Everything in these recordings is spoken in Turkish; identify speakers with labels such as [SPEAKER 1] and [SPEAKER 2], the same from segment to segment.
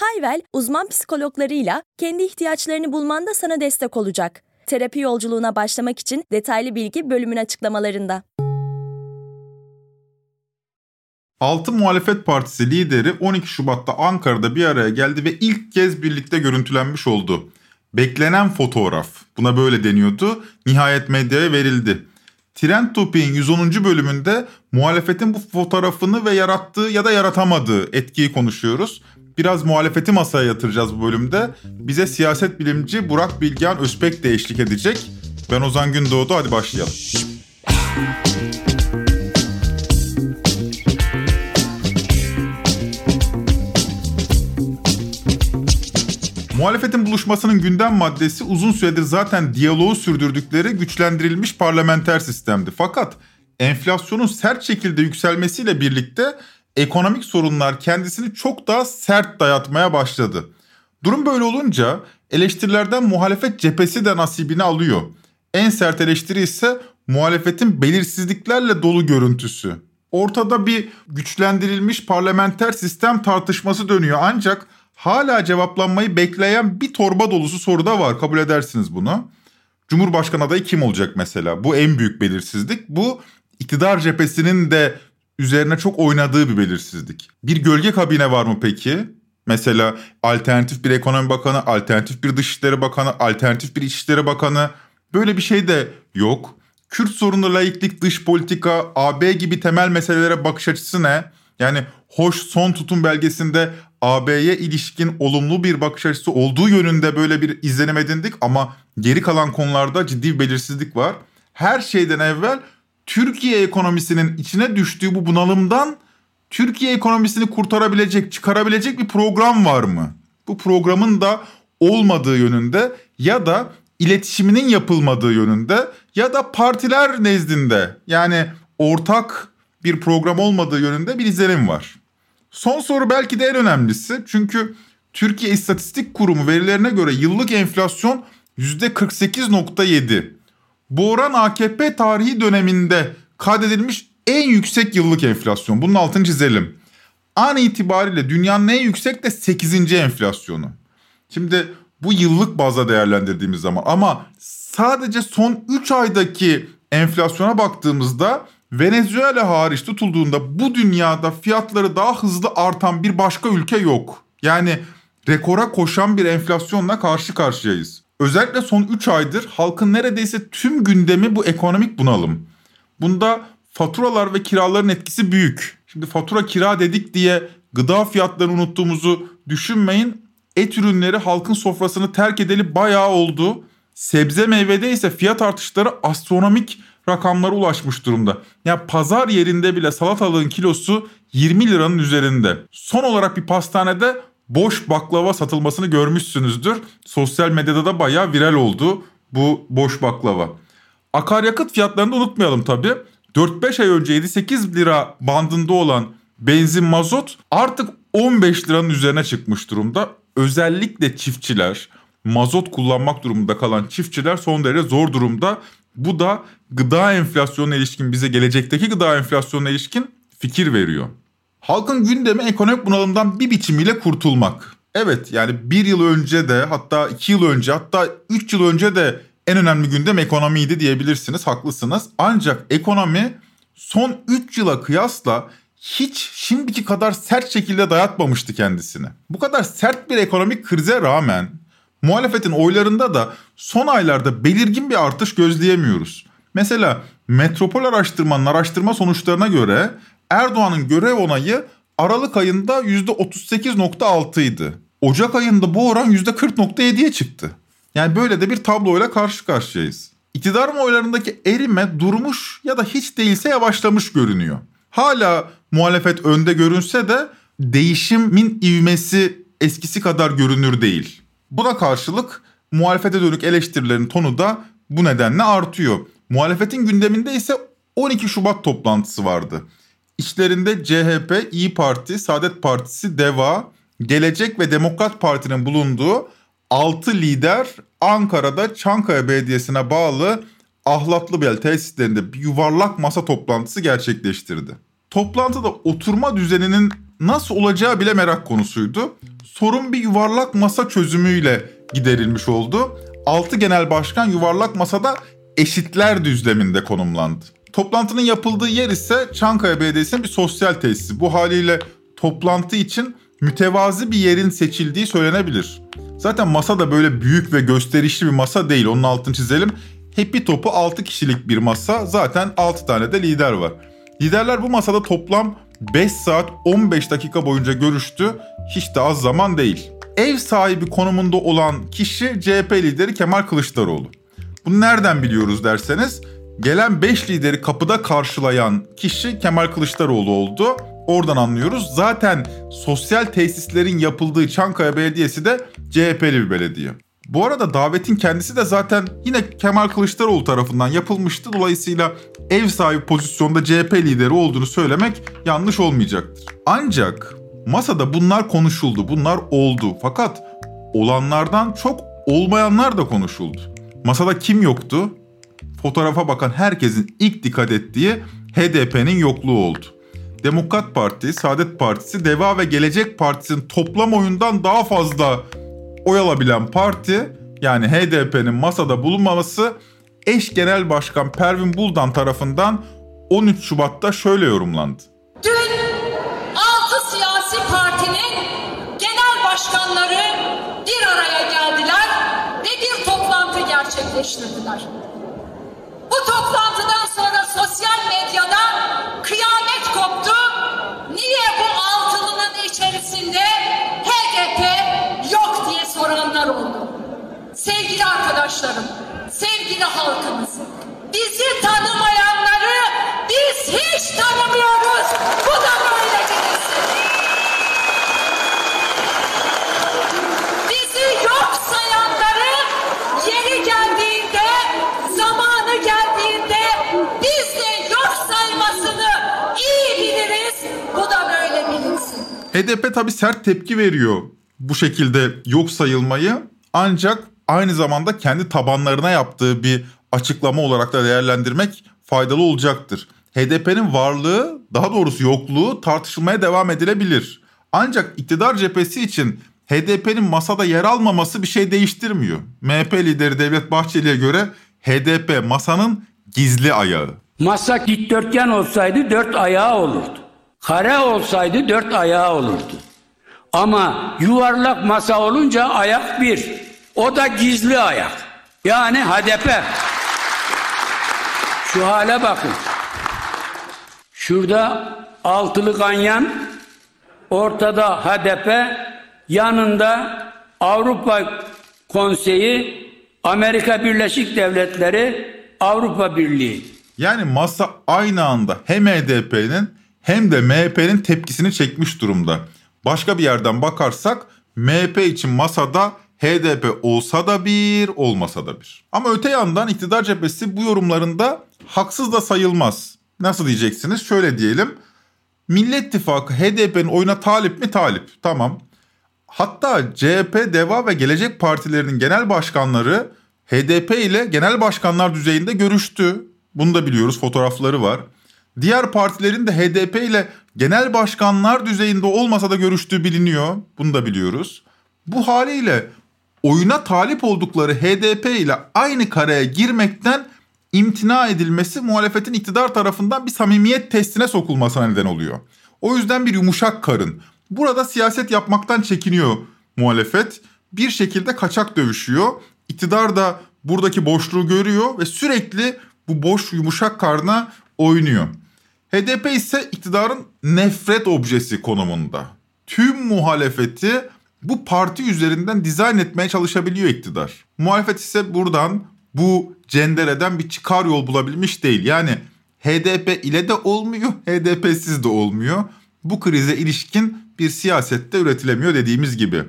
[SPEAKER 1] Hayvel, uzman psikologlarıyla kendi ihtiyaçlarını bulmanda sana destek olacak. Terapi yolculuğuna başlamak için detaylı bilgi bölümün açıklamalarında.
[SPEAKER 2] Altı Muhalefet Partisi lideri 12 Şubat'ta Ankara'da bir araya geldi ve ilk kez birlikte görüntülenmiş oldu. Beklenen fotoğraf, buna böyle deniyordu, nihayet medyaya verildi. Trend Topi'nin 110. bölümünde muhalefetin bu fotoğrafını ve yarattığı ya da yaratamadığı etkiyi konuşuyoruz. Biraz muhalefeti masaya yatıracağız bu bölümde. Bize siyaset bilimci Burak Bilgehan Özbek de eşlik edecek. Ben Ozan Gündoğdu, hadi başlayalım. Muhalefetin buluşmasının gündem maddesi uzun süredir zaten diyaloğu sürdürdükleri güçlendirilmiş parlamenter sistemdi. Fakat enflasyonun sert şekilde yükselmesiyle birlikte ekonomik sorunlar kendisini çok daha sert dayatmaya başladı. Durum böyle olunca eleştirilerden muhalefet cephesi de nasibini alıyor. En sert eleştiri ise muhalefetin belirsizliklerle dolu görüntüsü. Ortada bir güçlendirilmiş parlamenter sistem tartışması dönüyor ancak hala cevaplanmayı bekleyen bir torba dolusu soru da var. Kabul edersiniz bunu. Cumhurbaşkanı adayı kim olacak mesela? Bu en büyük belirsizlik. Bu iktidar cephesinin de üzerine çok oynadığı bir belirsizlik. Bir gölge kabine var mı peki? Mesela alternatif bir ekonomi bakanı, alternatif bir dışişleri bakanı, alternatif bir içişleri bakanı. Böyle bir şey de yok. Kürt sorunu, laiklik, dış politika, AB gibi temel meselelere bakış açısı ne? Yani hoş son tutum belgesinde AB'ye ilişkin olumlu bir bakış açısı olduğu yönünde böyle bir izlenim edindik ama geri kalan konularda ciddi bir belirsizlik var. Her şeyden evvel Türkiye ekonomisinin içine düştüğü bu bunalımdan Türkiye ekonomisini kurtarabilecek, çıkarabilecek bir program var mı? Bu programın da olmadığı yönünde ya da iletişiminin yapılmadığı yönünde ya da partiler nezdinde yani ortak bir program olmadığı yönünde bir izlenim var. Son soru belki de en önemlisi. Çünkü Türkiye İstatistik Kurumu verilerine göre yıllık enflasyon %48.7. Bu oran AKP tarihi döneminde kaydedilmiş en yüksek yıllık enflasyon. Bunun altını çizelim. An itibariyle dünyanın en yüksek de 8. enflasyonu. Şimdi bu yıllık bazda değerlendirdiğimiz zaman ama sadece son 3 aydaki enflasyona baktığımızda Venezuela hariç tutulduğunda bu dünyada fiyatları daha hızlı artan bir başka ülke yok. Yani rekora koşan bir enflasyonla karşı karşıyayız. Özellikle son 3 aydır halkın neredeyse tüm gündemi bu ekonomik bunalım. Bunda faturalar ve kiraların etkisi büyük. Şimdi fatura kira dedik diye gıda fiyatlarını unuttuğumuzu düşünmeyin. Et ürünleri halkın sofrasını terk edeli bayağı oldu. Sebze meyvede ise fiyat artışları astronomik rakamlara ulaşmış durumda. Ya pazar yerinde bile salatalığın kilosu 20 liranın üzerinde. Son olarak bir pastanede boş baklava satılmasını görmüşsünüzdür. Sosyal medyada da bayağı viral oldu bu boş baklava. Akaryakıt fiyatlarını unutmayalım tabii. 4-5 ay önce 7-8 lira bandında olan benzin mazot artık 15 liranın üzerine çıkmış durumda. Özellikle çiftçiler, mazot kullanmak durumunda kalan çiftçiler son derece zor durumda. Bu da gıda enflasyonuna ilişkin bize gelecekteki gıda enflasyonuna ilişkin fikir veriyor. Halkın gündemi ekonomik bunalımdan bir biçimiyle kurtulmak. Evet yani bir yıl önce de hatta iki yıl önce hatta üç yıl önce de en önemli gündem ekonomiydi diyebilirsiniz haklısınız. Ancak ekonomi son 3 yıla kıyasla hiç şimdiki kadar sert şekilde dayatmamıştı kendisini. Bu kadar sert bir ekonomik krize rağmen muhalefetin oylarında da son aylarda belirgin bir artış gözleyemiyoruz. Mesela Metropol Araştırma'nın araştırma sonuçlarına göre Erdoğan'ın görev onayı Aralık ayında %38.6 idi. Ocak ayında bu oran %40.7'ye çıktı. Yani böyle de bir tabloyla karşı karşıyayız. İktidar oylarındaki erime durmuş ya da hiç değilse yavaşlamış görünüyor. Hala muhalefet önde görünse de değişimin ivmesi eskisi kadar görünür değil. Buna karşılık muhalefete dönük eleştirilerin tonu da bu nedenle artıyor. Muhalefetin gündeminde ise 12 Şubat toplantısı vardı. İçlerinde CHP, İyi Parti, Saadet Partisi, DEVA, Gelecek ve Demokrat Parti'nin bulunduğu 6 lider Ankara'da Çankaya Belediyesi'ne bağlı Ahlatlıbel tesislerinde bir yuvarlak masa toplantısı gerçekleştirdi. Toplantıda oturma düzeninin nasıl olacağı bile merak konusuydu. Sorun bir yuvarlak masa çözümüyle giderilmiş oldu. 6 genel başkan yuvarlak masada eşitler düzleminde konumlandı. Toplantının yapıldığı yer ise Çankaya Belediyesi'nin bir sosyal tesisi. Bu haliyle toplantı için mütevazi bir yerin seçildiği söylenebilir. Zaten masa da böyle büyük ve gösterişli bir masa değil. Onun altını çizelim. Happy Top'u 6 kişilik bir masa. Zaten 6 tane de lider var. Liderler bu masada toplam 5 saat 15 dakika boyunca görüştü. Hiç de az zaman değil. Ev sahibi konumunda olan kişi CHP lideri Kemal Kılıçdaroğlu. Bunu nereden biliyoruz derseniz gelen 5 lideri kapıda karşılayan kişi Kemal Kılıçdaroğlu oldu. Oradan anlıyoruz. Zaten sosyal tesislerin yapıldığı Çankaya Belediyesi de CHP'li bir belediye. Bu arada davetin kendisi de zaten yine Kemal Kılıçdaroğlu tarafından yapılmıştı. Dolayısıyla ev sahibi pozisyonda CHP lideri olduğunu söylemek yanlış olmayacaktır. Ancak masada bunlar konuşuldu, bunlar oldu. Fakat olanlardan çok olmayanlar da konuşuldu. Masada kim yoktu? Fotoğrafa bakan herkesin ilk dikkat ettiği HDP'nin yokluğu oldu. Demokrat Parti, Saadet Partisi, Deva ve Gelecek Partisi'nin toplam oyundan daha fazla oy alabilen parti yani HDP'nin masada bulunmaması eş genel başkan Pervin Buldan tarafından 13 Şubat'ta şöyle yorumlandı.
[SPEAKER 3] Dün 6 siyasi partinin genel başkanları bir araya geldiler ve bir toplantı gerçekleştirdiler. Bu toplantıdan sonra sosyal medyada kıyamet koptu. Niye bu altılının içerisinde HDP yok diye soranlar oldu. Sevgili arkadaşlarım, sevgili halkımız, bizi tanımayanları biz hiç tanımıyoruz. Bu da böyle bilinsin. Bizi yok sayanları yeri geldiğinde, zamanı geldiğinde biz de yok saymasını iyi biliriz. Bu da böyle bilinsin.
[SPEAKER 2] HDP tabi sert tepki veriyor bu şekilde yok sayılmayı ancak aynı zamanda kendi tabanlarına yaptığı bir açıklama olarak da değerlendirmek faydalı olacaktır. HDP'nin varlığı daha doğrusu yokluğu tartışılmaya devam edilebilir. Ancak iktidar cephesi için HDP'nin masada yer almaması bir şey değiştirmiyor. MHP lideri Devlet Bahçeli'ye göre HDP masanın gizli ayağı.
[SPEAKER 4] Masa dikdörtgen olsaydı dört ayağı olurdu. Kare olsaydı dört ayağı olurdu. Ama yuvarlak masa olunca ayak bir. O da gizli ayak. Yani HDP. Şu hale bakın. Şurada altılı ganyan, ortada HDP, yanında Avrupa Konseyi, Amerika Birleşik Devletleri, Avrupa Birliği.
[SPEAKER 2] Yani masa aynı anda hem HDP'nin hem de MHP'nin tepkisini çekmiş durumda. Başka bir yerden bakarsak MHP için masada HDP olsa da bir, olmasa da bir. Ama öte yandan iktidar cephesi bu yorumlarında haksız da sayılmaz. Nasıl diyeceksiniz? Şöyle diyelim. Millet İttifakı HDP'nin oyuna talip mi? Talip. Tamam. Hatta CHP, DEVA ve Gelecek Partilerinin genel başkanları HDP ile genel başkanlar düzeyinde görüştü. Bunu da biliyoruz, fotoğrafları var. Diğer partilerin de HDP ile genel başkanlar düzeyinde olmasa da görüştüğü biliniyor. Bunu da biliyoruz. Bu haliyle oyuna talip oldukları HDP ile aynı kareye girmekten imtina edilmesi muhalefetin iktidar tarafından bir samimiyet testine sokulmasına neden oluyor. O yüzden bir yumuşak karın. Burada siyaset yapmaktan çekiniyor muhalefet. Bir şekilde kaçak dövüşüyor. İktidar da buradaki boşluğu görüyor ve sürekli bu boş yumuşak karna oynuyor. HDP ise iktidarın nefret objesi konumunda. Tüm muhalefeti bu parti üzerinden dizayn etmeye çalışabiliyor iktidar. Muhalefet ise buradan bu cendereden bir çıkar yol bulabilmiş değil. Yani HDP ile de olmuyor, HDP'siz de olmuyor. Bu krize ilişkin bir siyasette üretilemiyor dediğimiz gibi.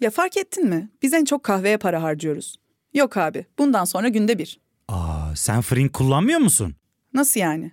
[SPEAKER 5] Ya fark ettin mi? Biz en çok kahveye para harcıyoruz. Yok abi, bundan sonra günde bir.
[SPEAKER 6] Aa, sen Frink kullanmıyor musun?
[SPEAKER 5] Nasıl yani?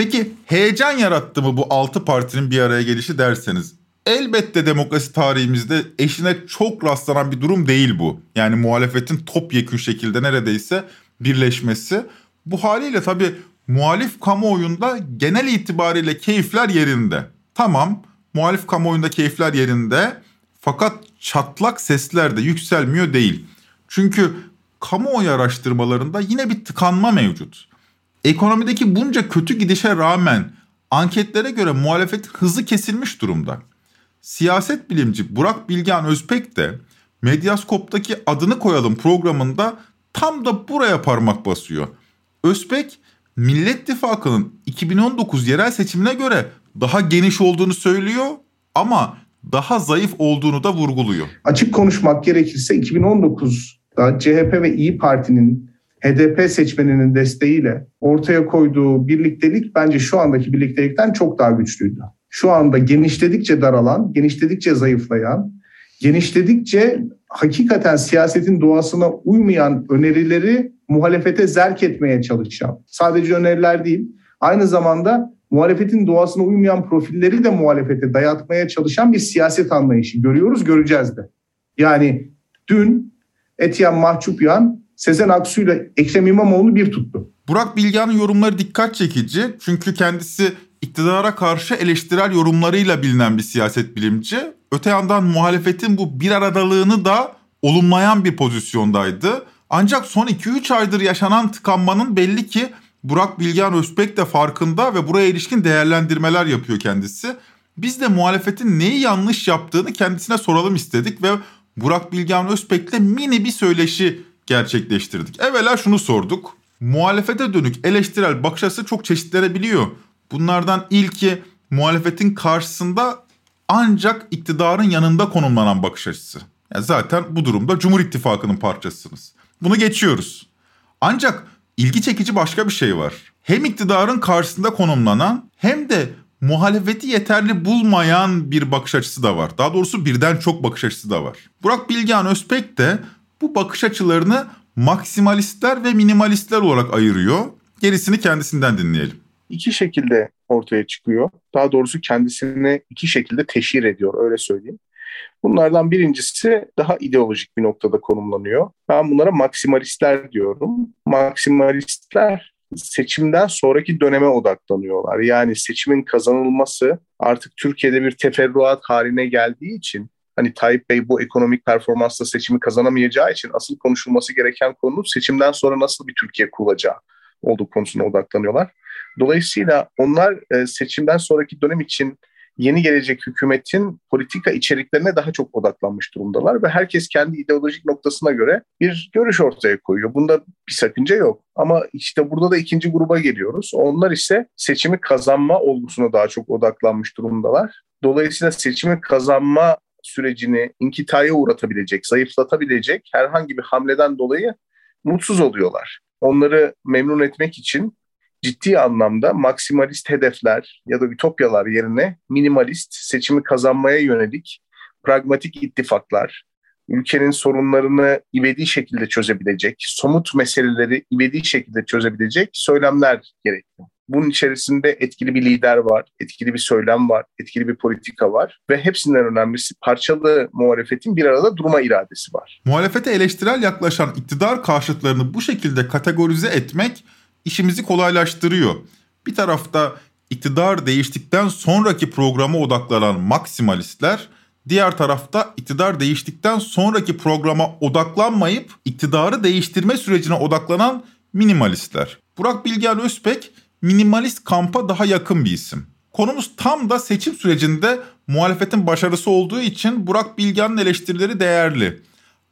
[SPEAKER 2] Peki heyecan yarattı mı bu altı partinin bir araya gelişi derseniz? Elbette demokrasi tarihimizde eşine çok rastlanan bir durum değil bu. Yani muhalefetin topyekün şekilde neredeyse birleşmesi. Bu haliyle tabii muhalif kamuoyunda genel itibariyle keyifler yerinde. Tamam muhalif kamuoyunda keyifler yerinde fakat çatlak sesler de yükselmiyor değil. Çünkü kamuoyu araştırmalarında yine bir tıkanma mevcut. Ekonomideki bunca kötü gidişe rağmen anketlere göre muhalefet hızı kesilmiş durumda. Siyaset bilimci Burak Bilgehan Özpek de Medyaskop'taki adını koyalım programında tam da buraya parmak basıyor. Özpek Millet İttifakı'nın 2019 yerel seçimine göre daha geniş olduğunu söylüyor ama daha zayıf olduğunu da vurguluyor.
[SPEAKER 7] Açık konuşmak gerekirse 2019'da CHP ve İyi Parti'nin HDP seçmeninin desteğiyle ortaya koyduğu birliktelik bence şu andaki birliktelikten çok daha güçlüydü. Şu anda genişledikçe daralan, genişledikçe zayıflayan, genişledikçe hakikaten siyasetin doğasına uymayan önerileri muhalefete zerk etmeye çalışan, sadece öneriler değil, aynı zamanda muhalefetin doğasına uymayan profilleri de muhalefete dayatmaya çalışan bir siyaset anlayışı görüyoruz, göreceğiz de. Yani dün Etiyen Mahçupyan Sezen Aksu ile Ekrem İmamoğlu bir tuttu.
[SPEAKER 2] Burak Bilgehan'ın yorumları dikkat çekici. Çünkü kendisi iktidara karşı eleştirel yorumlarıyla bilinen bir siyaset bilimci. Öte yandan muhalefetin bu bir aradalığını da olumlayan bir pozisyondaydı. Ancak son 2-3 aydır yaşanan tıkanmanın belli ki Burak Bilgehan Özbek de farkında ve buraya ilişkin değerlendirmeler yapıyor kendisi. Biz de muhalefetin neyi yanlış yaptığını kendisine soralım istedik ve Burak Bilgehan Özbek'le mini bir söyleşi gerçekleştirdik. Evvela şunu sorduk. Muhalefete dönük eleştirel bakış açısı çok çeşitlenebiliyor. Bunlardan ilki muhalefetin karşısında ancak iktidarın yanında konumlanan bakış açısı. Yani zaten bu durumda Cumhur İttifakı'nın parçasısınız. Bunu geçiyoruz. Ancak ilgi çekici başka bir şey var. Hem iktidarın karşısında konumlanan hem de muhalefeti yeterli bulmayan bir bakış açısı da var. Daha doğrusu birden çok bakış açısı da var. Burak Bilgehan Özpek de bu bakış açılarını maksimalistler ve minimalistler olarak ayırıyor. Gerisini kendisinden dinleyelim.
[SPEAKER 8] İki şekilde ortaya çıkıyor. Daha doğrusu kendisini iki şekilde teşhir ediyor öyle söyleyeyim. Bunlardan birincisi daha ideolojik bir noktada konumlanıyor. Ben bunlara maksimalistler diyorum. Maksimalistler seçimden sonraki döneme odaklanıyorlar. Yani seçimin kazanılması artık Türkiye'de bir teferruat haline geldiği için hani Tayyip Bey bu ekonomik performansla seçimi kazanamayacağı için asıl konuşulması gereken konu seçimden sonra nasıl bir Türkiye kurulacağı olduğu konusuna odaklanıyorlar. Dolayısıyla onlar e, seçimden sonraki dönem için yeni gelecek hükümetin politika içeriklerine daha çok odaklanmış durumdalar ve herkes kendi ideolojik noktasına göre bir görüş ortaya koyuyor. Bunda bir sakınca yok. Ama işte burada da ikinci gruba geliyoruz. Onlar ise seçimi kazanma olgusuna daha çok odaklanmış durumdalar. Dolayısıyla seçimi kazanma sürecini inkitaya uğratabilecek, zayıflatabilecek herhangi bir hamleden dolayı mutsuz oluyorlar. Onları memnun etmek için ciddi anlamda maksimalist hedefler ya da ütopyalar yerine minimalist seçimi kazanmaya yönelik pragmatik ittifaklar, ülkenin sorunlarını ivedi şekilde çözebilecek, somut meseleleri ivedi şekilde çözebilecek söylemler gerekli. Bunun içerisinde etkili bir lider var, etkili bir söylem var, etkili bir politika var ve hepsinden önemlisi parçalı muhalefetin bir arada durma iradesi var.
[SPEAKER 2] Muhalefete eleştirel yaklaşan iktidar karşıtlarını bu şekilde kategorize etmek işimizi kolaylaştırıyor. Bir tarafta iktidar değiştikten sonraki programa odaklanan maksimalistler, diğer tarafta iktidar değiştikten sonraki programa odaklanmayıp iktidarı değiştirme sürecine odaklanan minimalistler. Burak Bilgehan Özpek minimalist kampa daha yakın bir isim. Konumuz tam da seçim sürecinde muhalefetin başarısı olduğu için Burak Bilgehan'ın eleştirileri değerli.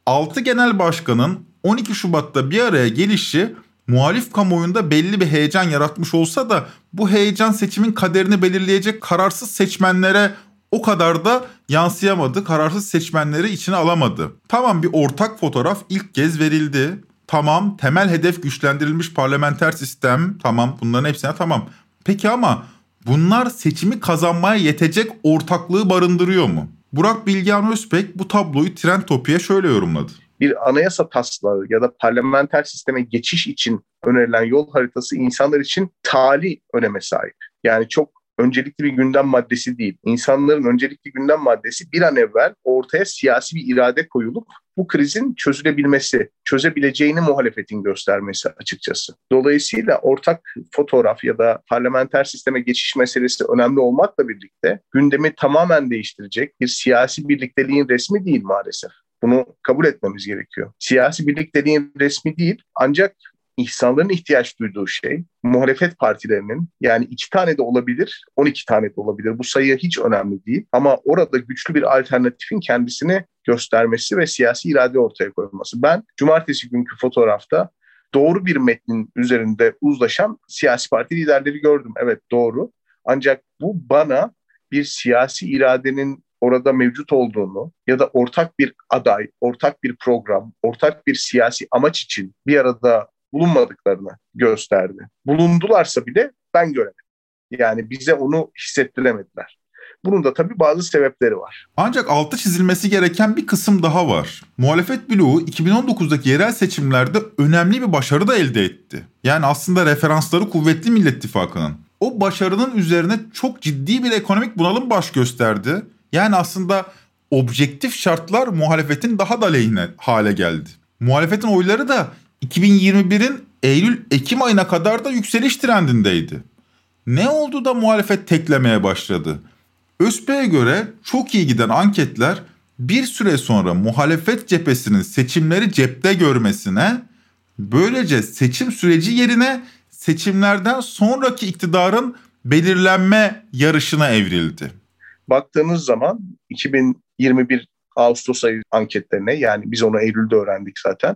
[SPEAKER 2] 6 genel başkanın 12 Şubat'ta bir araya gelişi muhalif kamuoyunda belli bir heyecan yaratmış olsa da bu heyecan seçimin kaderini belirleyecek kararsız seçmenlere o kadar da yansıyamadı. Kararsız seçmenleri içine alamadı. Tamam bir ortak fotoğraf ilk kez verildi. Tamam temel hedef güçlendirilmiş parlamenter sistem. Tamam bunların hepsine tamam. Peki ama bunlar seçimi kazanmaya yetecek ortaklığı barındırıyor mu? Burak Bilgehan Özpek bu tabloyu Trend Topi'ye şöyle yorumladı
[SPEAKER 8] bir anayasa taslağı ya da parlamenter sisteme geçiş için önerilen yol haritası insanlar için tali öneme sahip. Yani çok öncelikli bir gündem maddesi değil. İnsanların öncelikli gündem maddesi bir an evvel ortaya siyasi bir irade koyulup bu krizin çözülebilmesi, çözebileceğini muhalefetin göstermesi açıkçası. Dolayısıyla ortak fotoğraf ya da parlamenter sisteme geçiş meselesi önemli olmakla birlikte gündemi tamamen değiştirecek bir siyasi birlikteliğin resmi değil maalesef. Bunu kabul etmemiz gerekiyor. Siyasi birlikteliğin resmi değil ancak insanların ihtiyaç duyduğu şey muhalefet partilerinin yani iki tane de olabilir, 12 tane de olabilir. Bu sayı hiç önemli değil. Ama orada güçlü bir alternatifin kendisini göstermesi ve siyasi irade ortaya koyması. Ben cumartesi günkü fotoğrafta doğru bir metnin üzerinde uzlaşan siyasi parti liderleri gördüm. Evet doğru. Ancak bu bana bir siyasi iradenin orada mevcut olduğunu ya da ortak bir aday, ortak bir program, ortak bir siyasi amaç için bir arada bulunmadıklarını gösterdi. Bulundularsa bile ben göremedim. Yani bize onu hissettiremediler. Bunun da tabii bazı sebepleri var.
[SPEAKER 2] Ancak altı çizilmesi gereken bir kısım daha var. Muhalefet bloğu 2019'daki yerel seçimlerde önemli bir başarı da elde etti. Yani aslında referansları kuvvetli Millet İttifakı'nın. O başarının üzerine çok ciddi bir ekonomik bunalım baş gösterdi yani aslında objektif şartlar muhalefetin daha da lehine hale geldi. Muhalefetin oyları da 2021'in Eylül-Ekim ayına kadar da yükseliş trendindeydi. Ne oldu da muhalefet teklemeye başladı? ÖSP'ye göre çok iyi giden anketler bir süre sonra muhalefet cephesinin seçimleri cepte görmesine, böylece seçim süreci yerine seçimlerden sonraki iktidarın belirlenme yarışına evrildi
[SPEAKER 8] baktığınız zaman 2021 Ağustos ayı anketlerine yani biz onu Eylül'de öğrendik zaten.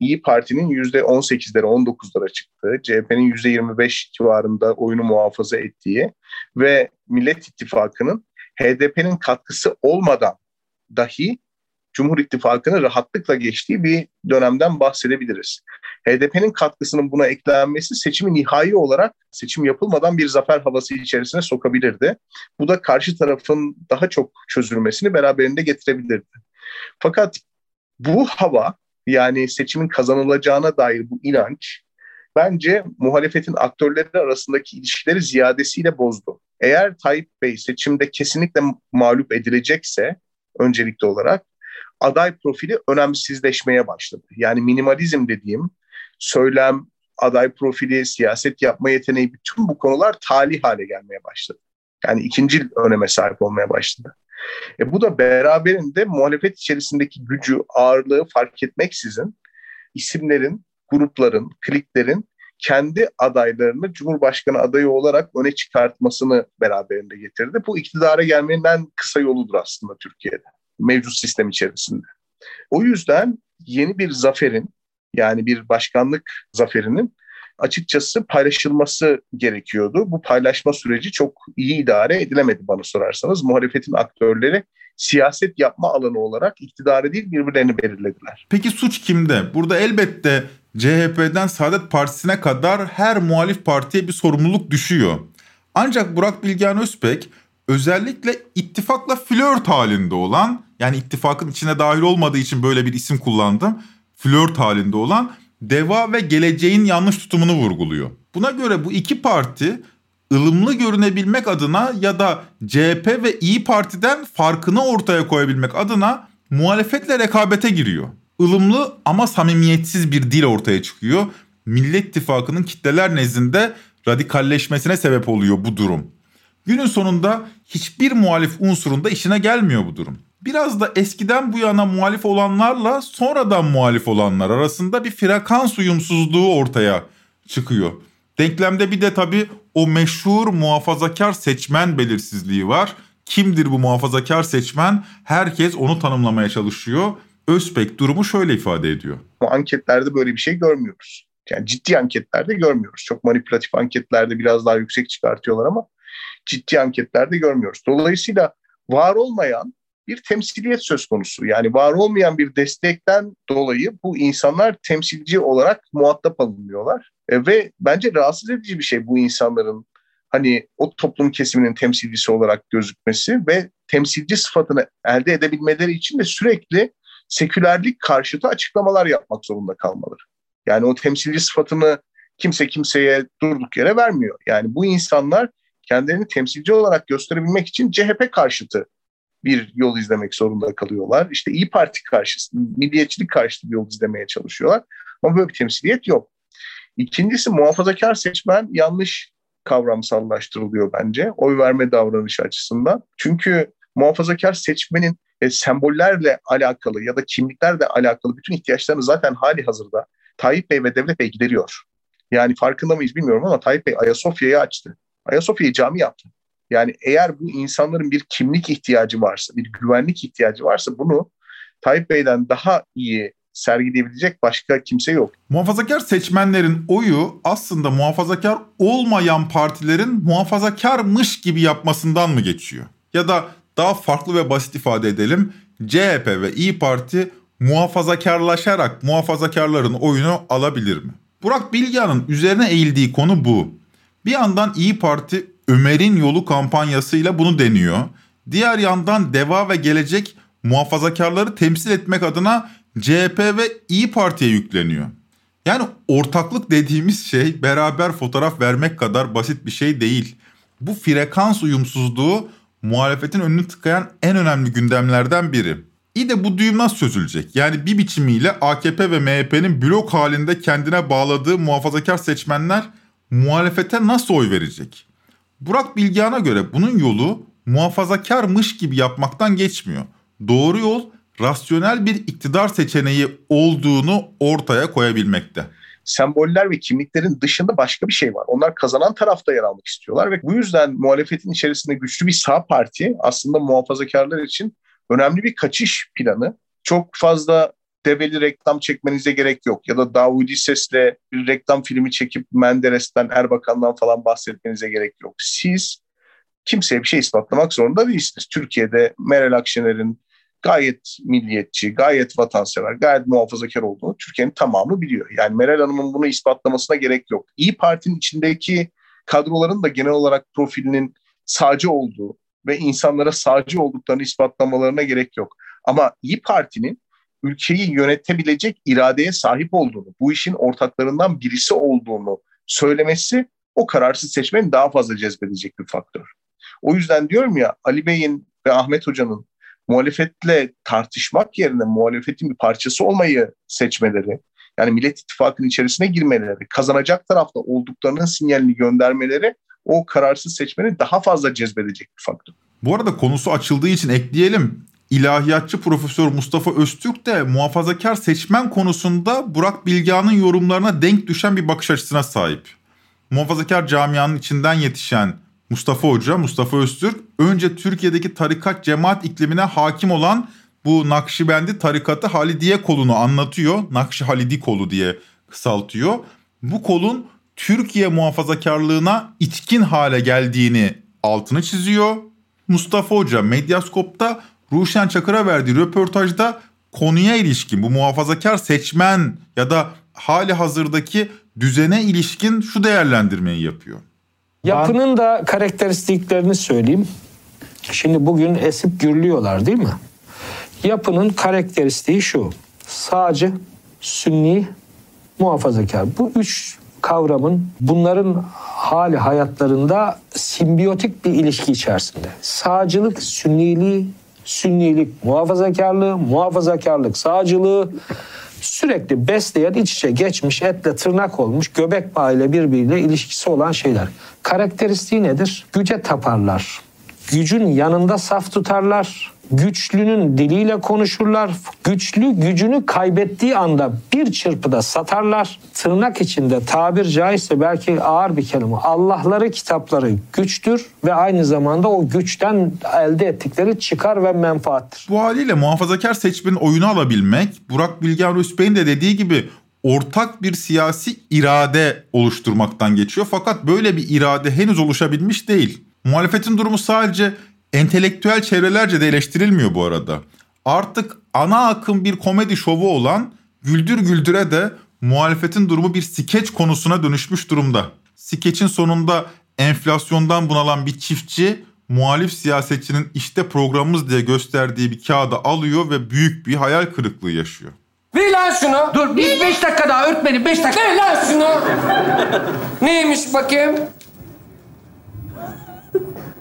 [SPEAKER 8] İyi Parti'nin %18'lere 19'lara çıktığı, CHP'nin %25 civarında oyunu muhafaza ettiği ve Millet İttifakı'nın HDP'nin katkısı olmadan dahi Cumhur İttifakı'nın rahatlıkla geçtiği bir dönemden bahsedebiliriz. HDP'nin katkısının buna eklenmesi seçimi nihai olarak seçim yapılmadan bir zafer havası içerisine sokabilirdi. Bu da karşı tarafın daha çok çözülmesini beraberinde getirebilirdi. Fakat bu hava yani seçimin kazanılacağına dair bu inanç bence muhalefetin aktörleri arasındaki ilişkileri ziyadesiyle bozdu. Eğer Tayyip Bey seçimde kesinlikle mağlup edilecekse öncelikli olarak aday profili önemsizleşmeye başladı. Yani minimalizm dediğim söylem, aday profili, siyaset yapma yeteneği bütün bu konular tali hale gelmeye başladı. Yani ikinci öneme sahip olmaya başladı. E bu da beraberinde muhalefet içerisindeki gücü, ağırlığı fark etmeksizin isimlerin, grupların, kliklerin kendi adaylarını Cumhurbaşkanı adayı olarak öne çıkartmasını beraberinde getirdi. Bu iktidara gelmenin en kısa yoludur aslında Türkiye'de mevcut sistem içerisinde. O yüzden yeni bir zaferin yani bir başkanlık zaferinin açıkçası paylaşılması gerekiyordu. Bu paylaşma süreci çok iyi idare edilemedi bana sorarsanız. Muhalefetin aktörleri siyaset yapma alanı olarak iktidarı değil birbirlerini belirlediler.
[SPEAKER 2] Peki suç kimde? Burada elbette CHP'den Saadet Partisi'ne kadar her muhalif partiye bir sorumluluk düşüyor. Ancak Burak Bilgehan Özpek özellikle ittifakla flört halinde olan yani ittifakın içine dahil olmadığı için böyle bir isim kullandım. Flört halinde olan Deva ve Geleceğin yanlış tutumunu vurguluyor. Buna göre bu iki parti ılımlı görünebilmek adına ya da CHP ve İyi Parti'den farkını ortaya koyabilmek adına muhalefetle rekabete giriyor. Ilımlı ama samimiyetsiz bir dil ortaya çıkıyor. Millet İttifakı'nın kitleler nezdinde radikalleşmesine sebep oluyor bu durum. Günün sonunda hiçbir muhalif unsurunda işine gelmiyor bu durum. Biraz da eskiden bu yana muhalif olanlarla sonradan muhalif olanlar arasında bir frekans uyumsuzluğu ortaya çıkıyor. Denklemde bir de tabii o meşhur muhafazakar seçmen belirsizliği var. Kimdir bu muhafazakar seçmen? Herkes onu tanımlamaya çalışıyor. Özpek durumu şöyle ifade ediyor.
[SPEAKER 8] Anketlerde böyle bir şey görmüyoruz. Yani ciddi anketlerde görmüyoruz. Çok manipülatif anketlerde biraz daha yüksek çıkartıyorlar ama ciddi anketlerde görmüyoruz. Dolayısıyla var olmayan bir temsiliyet söz konusu. Yani var olmayan bir destekten dolayı bu insanlar temsilci olarak muhatap alınıyorlar. E, ve bence rahatsız edici bir şey bu insanların hani o toplum kesiminin temsilcisi olarak gözükmesi ve temsilci sıfatını elde edebilmeleri için de sürekli sekülerlik karşıtı açıklamalar yapmak zorunda kalmaları. Yani o temsilci sıfatını kimse kimseye durduk yere vermiyor. Yani bu insanlar kendilerini temsilci olarak gösterebilmek için CHP karşıtı bir yol izlemek zorunda kalıyorlar. İşte İyi Parti karşıtı, milliyetçilik karşıtı bir yol izlemeye çalışıyorlar. Ama böyle bir temsiliyet yok. İkincisi muhafazakar seçmen yanlış kavramsallaştırılıyor bence oy verme davranışı açısından. Çünkü muhafazakar seçmenin e, sembollerle alakalı ya da kimliklerle alakalı bütün ihtiyaçlarını zaten hali hazırda Tayyip Bey ve Devlet Bey gideriyor. Yani farkında mıyız bilmiyorum ama Tayyip Bey Ayasofya'yı açtı. Ayasofya'yı cami yaptı. Yani eğer bu insanların bir kimlik ihtiyacı varsa, bir güvenlik ihtiyacı varsa bunu Tayyip Bey'den daha iyi sergileyebilecek başka kimse yok.
[SPEAKER 2] Muhafazakar seçmenlerin oyu aslında muhafazakar olmayan partilerin muhafazakarmış gibi yapmasından mı geçiyor? Ya da daha farklı ve basit ifade edelim. CHP ve İyi Parti muhafazakarlaşarak muhafazakarların oyunu alabilir mi? Burak Bilgehan'ın üzerine eğildiği konu bu. Bir yandan İyi Parti Ömer'in yolu kampanyasıyla bunu deniyor. Diğer yandan Deva ve Gelecek muhafazakarları temsil etmek adına CHP ve İyi Parti'ye yükleniyor. Yani ortaklık dediğimiz şey beraber fotoğraf vermek kadar basit bir şey değil. Bu frekans uyumsuzluğu muhalefetin önünü tıkayan en önemli gündemlerden biri. İyi de bu düğüm nasıl çözülecek? Yani bir biçimiyle AKP ve MHP'nin blok halinde kendine bağladığı muhafazakar seçmenler muhalefete nasıl oy verecek? Burak Bilgehan'a göre bunun yolu muhafazakarmış gibi yapmaktan geçmiyor. Doğru yol rasyonel bir iktidar seçeneği olduğunu ortaya koyabilmekte
[SPEAKER 8] semboller ve kimliklerin dışında başka bir şey var. Onlar kazanan tarafta yer almak istiyorlar ve bu yüzden muhalefetin içerisinde güçlü bir sağ parti aslında muhafazakarlar için önemli bir kaçış planı. Çok fazla develi reklam çekmenize gerek yok. Ya da Davudi Ses'le bir reklam filmi çekip Menderes'ten, Erbakan'dan falan bahsetmenize gerek yok. Siz kimseye bir şey ispatlamak zorunda değilsiniz. Türkiye'de Meral Akşener'in gayet milliyetçi, gayet vatansever, gayet muhafazakar olduğunu Türkiye'nin tamamı biliyor. Yani Meral Hanım'ın bunu ispatlamasına gerek yok. İyi Parti'nin içindeki kadroların da genel olarak profilinin sağcı olduğu ve insanlara sağcı olduklarını ispatlamalarına gerek yok. Ama İyi Parti'nin ülkeyi yönetebilecek iradeye sahip olduğunu, bu işin ortaklarından birisi olduğunu söylemesi o kararsız seçmeni daha fazla cezbedecek bir faktör. O yüzden diyorum ya Ali Bey'in ve Ahmet Hoca'nın muhalefetle tartışmak yerine muhalefetin bir parçası olmayı seçmeleri, yani Millet İttifakı'nın içerisine girmeleri, kazanacak tarafta olduklarının sinyalini göndermeleri o kararsız seçmeni daha fazla cezbedecek bir faktör.
[SPEAKER 2] Bu arada konusu açıldığı için ekleyelim. İlahiyatçı Profesör Mustafa Öztürk de muhafazakar seçmen konusunda Burak Bilgehan'ın yorumlarına denk düşen bir bakış açısına sahip. Muhafazakar camianın içinden yetişen Mustafa Hoca, Mustafa Öztürk önce Türkiye'deki tarikat cemaat iklimine hakim olan bu Nakşibendi tarikatı Halidiye kolunu anlatıyor. Nakşi Halidi kolu diye kısaltıyor. Bu kolun Türkiye muhafazakarlığına içkin hale geldiğini altını çiziyor. Mustafa Hoca Medyaskop'ta Ruşen Çakır'a verdiği röportajda konuya ilişkin bu muhafazakar seçmen ya da hali hazırdaki düzene ilişkin şu değerlendirmeyi yapıyor.
[SPEAKER 9] Yapının da karakteristiklerini söyleyeyim. Şimdi bugün esip gürlüyorlar değil mi? Yapının karakteristiği şu. Sağcı, sünni, muhafazakar. Bu üç kavramın bunların hali hayatlarında simbiyotik bir ilişki içerisinde. Sağcılık, sünniliği, sünnilik, muhafazakarlığı, muhafazakarlık, sağcılığı sürekli besleyen iç içe geçmiş etle tırnak olmuş göbek bağıyla birbiriyle ilişkisi olan şeyler. Karakteristiği nedir? Güce taparlar. Gücün yanında saf tutarlar. Güçlünün diliyle konuşurlar. Güçlü gücünü kaybettiği anda bir çırpıda satarlar. Tırnak içinde tabir caizse belki ağır bir kelime. Allah'ları kitapları güçtür ve aynı zamanda o güçten elde ettikleri çıkar ve menfaattir.
[SPEAKER 2] Bu haliyle muhafazakar seçmenin oyunu alabilmek, Burak Bilgen Rüsbey'in de dediği gibi ortak bir siyasi irade oluşturmaktan geçiyor. Fakat böyle bir irade henüz oluşabilmiş değil. Muhalefetin durumu sadece entelektüel çevrelerce de eleştirilmiyor bu arada. Artık ana akım bir komedi şovu olan Güldür Güldür'e de muhalefetin durumu bir skeç konusuna dönüşmüş durumda. Skeçin sonunda enflasyondan bunalan bir çiftçi muhalif siyasetçinin işte programımız diye gösterdiği bir kağıdı alıyor ve büyük bir hayal kırıklığı yaşıyor.
[SPEAKER 10] Ver lan şunu. Dur bir beş dakika daha öğretmenim beş dakika. Ver lan şunu. Neymiş bakayım?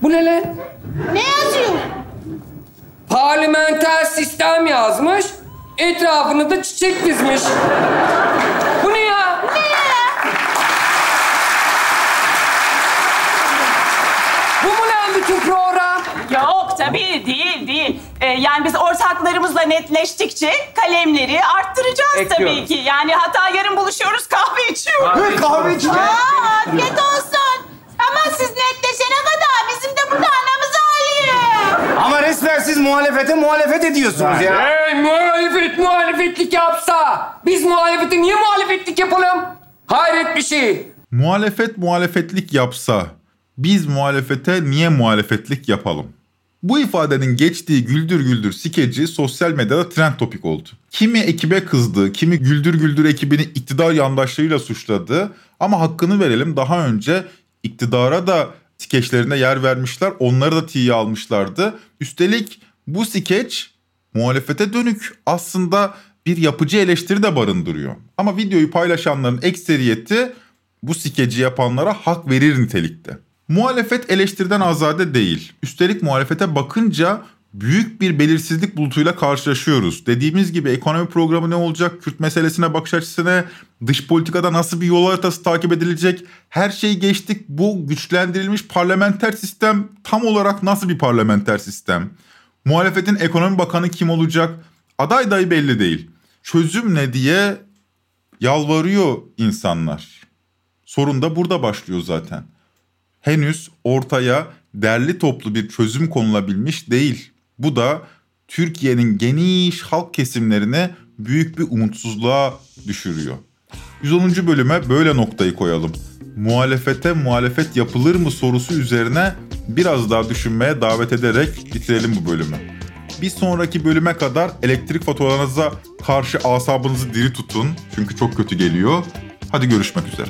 [SPEAKER 10] Bu ne lan?
[SPEAKER 3] Ne yazıyor?
[SPEAKER 10] Parlamenter sistem yazmış. Etrafını da çiçek dizmiş. Bu ne ya? Bu mu lan bütün program?
[SPEAKER 11] Yok tabii değil değil. Ee, yani biz ortaklarımızla netleştikçe kalemleri arttıracağız
[SPEAKER 10] Ekliyoruz.
[SPEAKER 11] tabii ki. Yani hatta yarın buluşuyoruz kahve içiyoruz.
[SPEAKER 10] Kahve içeceğiz.
[SPEAKER 3] Aa, afiyet olsun. Ama siz netleşene kadar bizim de burada anamızı ağlıyor.
[SPEAKER 12] Ama resmen siz muhalefete muhalefet ediyorsunuz ya.
[SPEAKER 10] Hey muhalefet muhalefetlik yapsa. Biz muhalefete niye muhalefetlik yapalım? Hayret bir şey.
[SPEAKER 2] Muhalefet muhalefetlik yapsa biz muhalefete niye muhalefetlik yapalım? Bu ifadenin geçtiği güldür güldür skeci sosyal medyada trend topik oldu. Kimi ekibe kızdı, kimi güldür güldür ekibini iktidar yandaşlığıyla suçladı. Ama hakkını verelim daha önce iktidara da skeçlerine yer vermişler. Onları da tiye almışlardı. Üstelik bu skeç muhalefete dönük aslında bir yapıcı eleştiri de barındırıyor. Ama videoyu paylaşanların ekseriyeti bu skeci yapanlara hak verir nitelikte. Muhalefet eleştiriden azade değil. Üstelik muhalefete bakınca büyük bir belirsizlik bulutuyla karşılaşıyoruz. Dediğimiz gibi ekonomi programı ne olacak, Kürt meselesine bakış açısına, dış politikada nasıl bir yol haritası takip edilecek, her şeyi geçtik. Bu güçlendirilmiş parlamenter sistem tam olarak nasıl bir parlamenter sistem? Muhalefetin ekonomi bakanı kim olacak? Aday dayı belli değil. Çözüm ne diye yalvarıyor insanlar. Sorun da burada başlıyor zaten. Henüz ortaya derli toplu bir çözüm konulabilmiş değil. Bu da Türkiye'nin geniş halk kesimlerini büyük bir umutsuzluğa düşürüyor. 110. bölüme böyle noktayı koyalım. Muhalefete muhalefet yapılır mı sorusu üzerine biraz daha düşünmeye davet ederek bitirelim bu bölümü. Bir sonraki bölüme kadar elektrik faturalarınıza karşı asabınızı diri tutun. Çünkü çok kötü geliyor. Hadi görüşmek üzere.